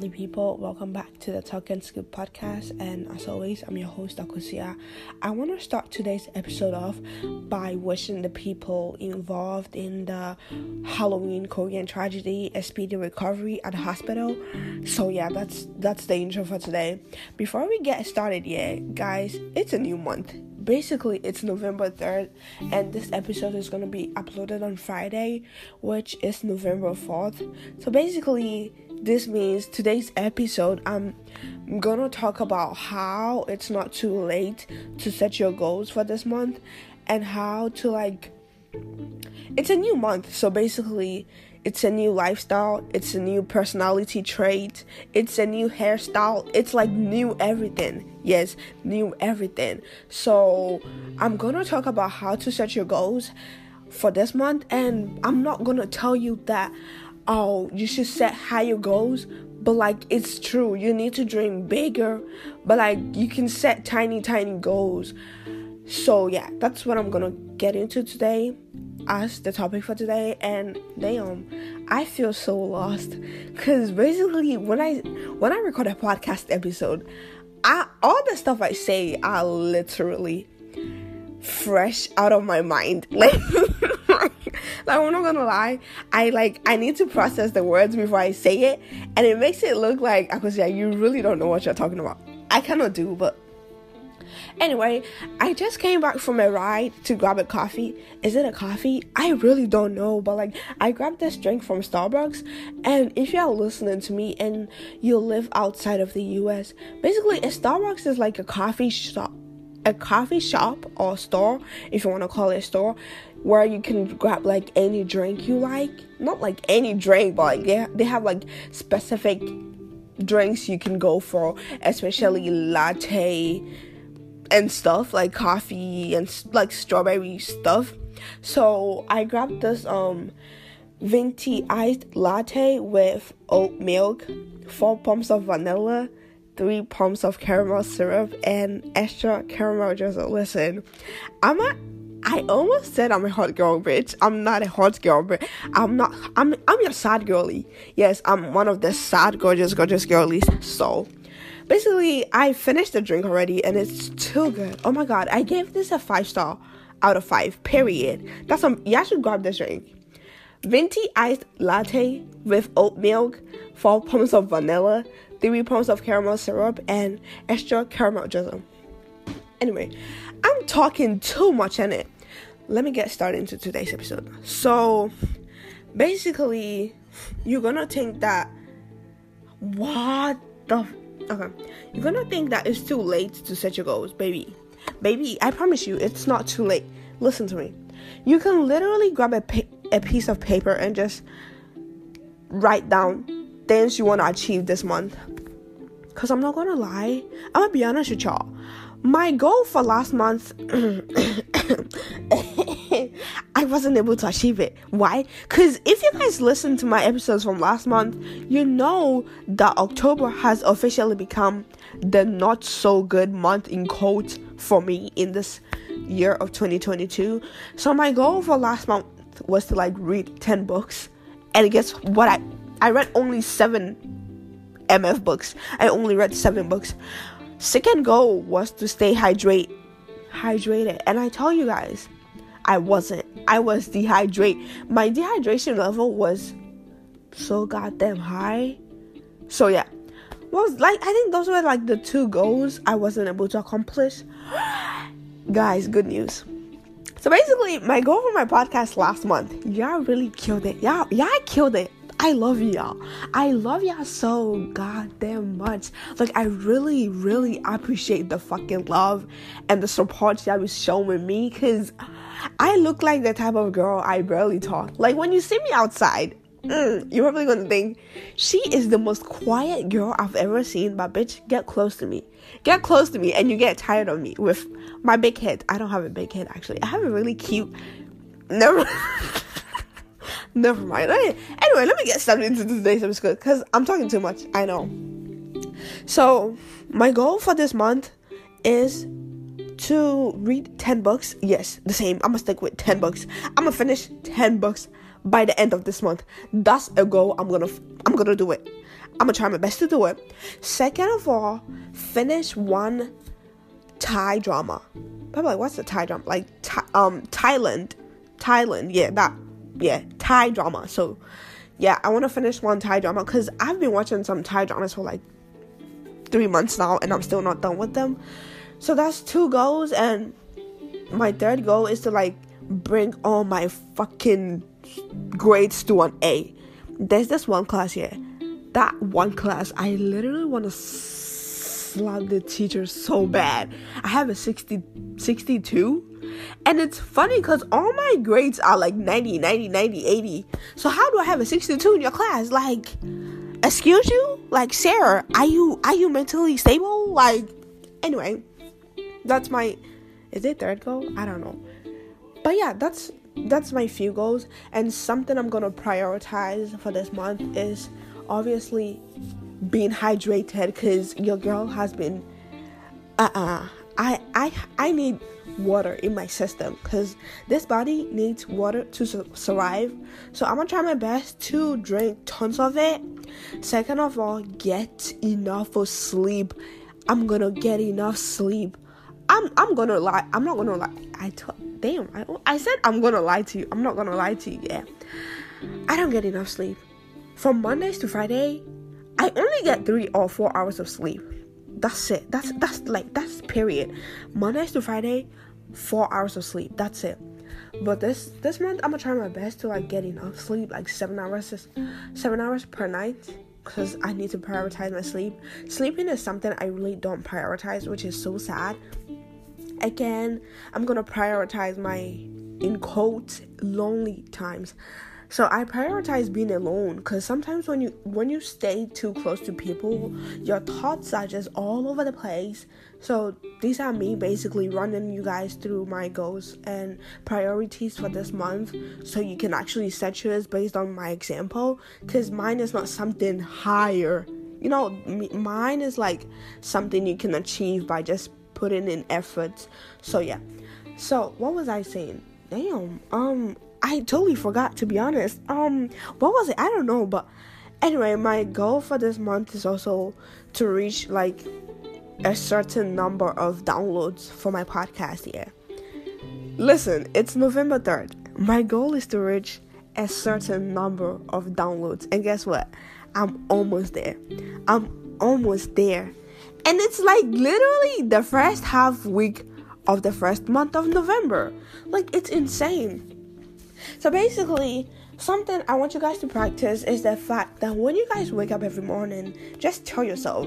lovely people. Welcome back to the Talk and Scoop podcast. And as always, I'm your host, Akosia. I want to start today's episode off by wishing the people involved in the Halloween Korean tragedy a speedy recovery at the hospital. So yeah, that's that's the intro for today. Before we get started, yeah, guys, it's a new month basically it's November 3rd and this episode is going to be uploaded on Friday which is November 4th. So basically this means today's episode I'm to talk about how it's not too late to set your goals for this month and how to like it's a new month. So basically it's a new lifestyle, it's a new personality trait, it's a new hairstyle, it's like new everything. Yes, new everything. So, I'm gonna talk about how to set your goals for this month, and I'm not gonna tell you that, oh, you should set higher goals, but like it's true, you need to dream bigger, but like you can set tiny, tiny goals. So, yeah, that's what I'm gonna get into today as the topic for today and damn i feel so lost because basically when i when i record a podcast episode i all the stuff i say are literally fresh out of my mind like like i'm not gonna lie i like i need to process the words before i say it and it makes it look like say you really don't know what you're talking about i cannot do but Anyway, I just came back from a ride to grab a coffee. Is it a coffee? I really don't know, but like I grabbed this drink from Starbucks. And if you are listening to me and you live outside of the US, basically a Starbucks is like a coffee shop a coffee shop or store, if you want to call it a store, where you can grab like any drink you like. Not like any drink, but like they, they have like specific drinks you can go for, especially latte and stuff like coffee and like strawberry stuff. So I grabbed this um venti iced latte with oat milk, four pumps of vanilla, three pumps of caramel syrup, and extra caramel drizzle. Listen, I'm a I almost said I'm a hot girl, bitch. I'm not a hot girl, but I'm not. I'm I'm your sad girly. Yes, I'm one of the sad, gorgeous, gorgeous girlies. So basically I finished the drink already and it's too good. Oh my god, I gave this a five star out of five. Period. That's some Y'all should grab this drink. Venti iced latte with oat milk, four pumps of vanilla, three pumps of caramel syrup, and extra caramel drizzle. Anyway, Talking too much in it. Let me get started into today's episode. So, basically, you're gonna think that what the Okay. You're gonna think that it's too late to set your goals, baby. Baby, I promise you, it's not too late. Listen to me. You can literally grab a, pa- a piece of paper and just write down things you want to achieve this month. Because I'm not gonna lie, I'm gonna be honest with y'all. My goal for last month I wasn't able to achieve it. Why? Because if you guys listen to my episodes from last month, you know that October has officially become the not so good month in quotes for me in this year of 2022. So my goal for last month was to like read 10 books. And guess what? I I read only 7 MF books. I only read 7 books. Second goal was to stay hydrated hydrated. And I tell you guys, I wasn't. I was dehydrated. My dehydration level was so goddamn high. So yeah. Was like I think those were like the two goals I wasn't able to accomplish. guys, good news. So basically, my goal for my podcast last month, y'all really killed it. Y'all, y'all killed it. I love y'all. I love y'all so goddamn much. Like I really, really appreciate the fucking love and the support y'all was showing me because I look like the type of girl I barely talk. Like when you see me outside, mm, you're probably gonna think she is the most quiet girl I've ever seen. But bitch, get close to me. Get close to me, and you get tired of me with my big head. I don't have a big head actually. I have a really cute. Never. Never mind. Anyway, let me get started into today's episode because I'm talking too much. I know. So, my goal for this month is to read 10 books. Yes, the same. I'm gonna stick with 10 books. I'm gonna finish 10 books by the end of this month. That's a goal. I'm gonna I'm gonna do it. I'm gonna try my best to do it. Second of all, finish one Thai drama. Probably like, what's the Thai drama? Like, um, Thailand, Thailand. Yeah, that. Yeah, Thai drama. So, yeah, I want to finish one Thai drama because I've been watching some Thai dramas for like three months now, and I'm still not done with them. So that's two goals, and my third goal is to like bring all my fucking grades to an A. There's this one class here. That one class, I literally want to slap the teacher so bad. I have a 60, 62. And it's funny because all my grades are like 90, 90, 90, 80. So how do I have a 62 in your class? Like, excuse you? Like, Sarah, are you are you mentally stable? Like, anyway, that's my is it third goal? I don't know. But yeah, that's that's my few goals and something I'm gonna prioritize for this month is obviously being hydrated because your girl has been uh-uh I I I need water in my system because this body needs water to su- survive. So I'm gonna try my best to drink tons of it. Second of all, get enough of sleep. I'm gonna get enough sleep. I'm I'm gonna lie. I'm not gonna lie. I t- damn. I I said I'm gonna lie to you. I'm not gonna lie to you. Yeah. I don't get enough sleep. From Mondays to Friday, I only get three or four hours of sleep. That's it. That's that's like that's period. Mondays to Friday, four hours of sleep. That's it. But this this month I'm gonna try my best to like get enough sleep, like seven hours, seven hours per night, because I need to prioritize my sleep. Sleeping is something I really don't prioritize, which is so sad. Again, I'm gonna prioritize my in quotes lonely times. So I prioritize being alone because sometimes when you when you stay too close to people, your thoughts are just all over the place. So these are me basically running you guys through my goals and priorities for this month, so you can actually set yours based on my example. Because mine is not something higher. You know, mine is like something you can achieve by just putting in efforts. So yeah. So what was I saying? Damn. Um I totally forgot to be honest. Um, what was it? I don't know, but anyway, my goal for this month is also to reach like a certain number of downloads for my podcast here. Listen, it's November 3rd. My goal is to reach a certain number of downloads. And guess what? I'm almost there. I'm almost there. And it's like literally the first half week of the first month of November. Like it's insane. So basically, something I want you guys to practice is the fact that when you guys wake up every morning, just tell yourself,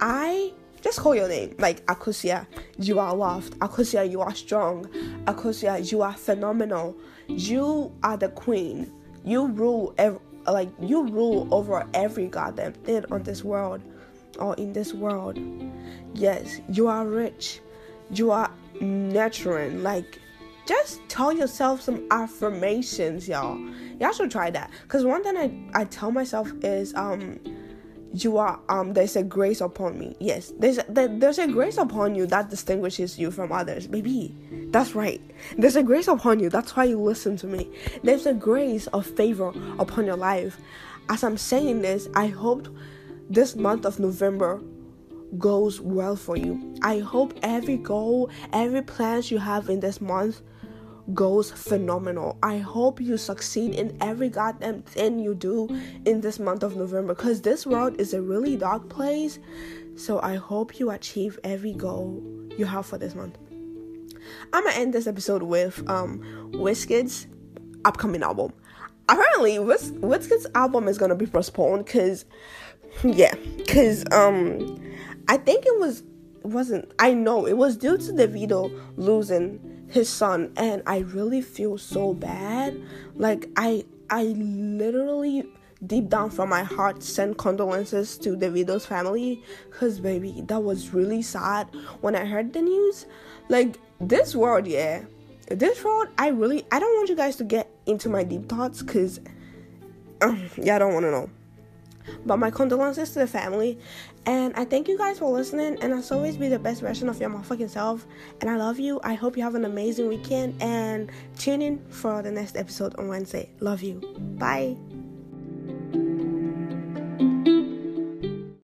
I just call your name like Akusia, you are loved. Akusia, you are strong. Akusia, you are phenomenal. You are the queen. You rule ev- like you rule over every goddamn thing on this world or in this world. Yes, you are rich. You are nurturing. Like just tell yourself some affirmations, y'all. Y'all should try that. Cause one thing I, I tell myself is um you are um there's a grace upon me. Yes, there's a, there's a grace upon you that distinguishes you from others. Baby, that's right. There's a grace upon you. That's why you listen to me. There's a grace of favor upon your life. As I'm saying this, I hope this month of November goes well for you. I hope every goal, every plans you have in this month goes phenomenal. I hope you succeed in every goddamn thing you do in this month of November because this world is a really dark place. So I hope you achieve every goal you have for this month. I'm gonna end this episode with um Wizkid's upcoming album. Apparently, Wiz- Wizkid's album is gonna be postponed because, yeah, because um, I think it was wasn't I know it was due to Davido losing his son and I really feel so bad. Like I I literally deep down from my heart send condolences to Davido's family cuz baby that was really sad when I heard the news. Like this world, yeah. This world, I really I don't want you guys to get into my deep thoughts cuz um, yeah, I don't want to know. But my condolences to the family. And I thank you guys for listening. And as always, be the best version of your motherfucking self. And I love you. I hope you have an amazing weekend. And tune in for the next episode on Wednesday. Love you. Bye.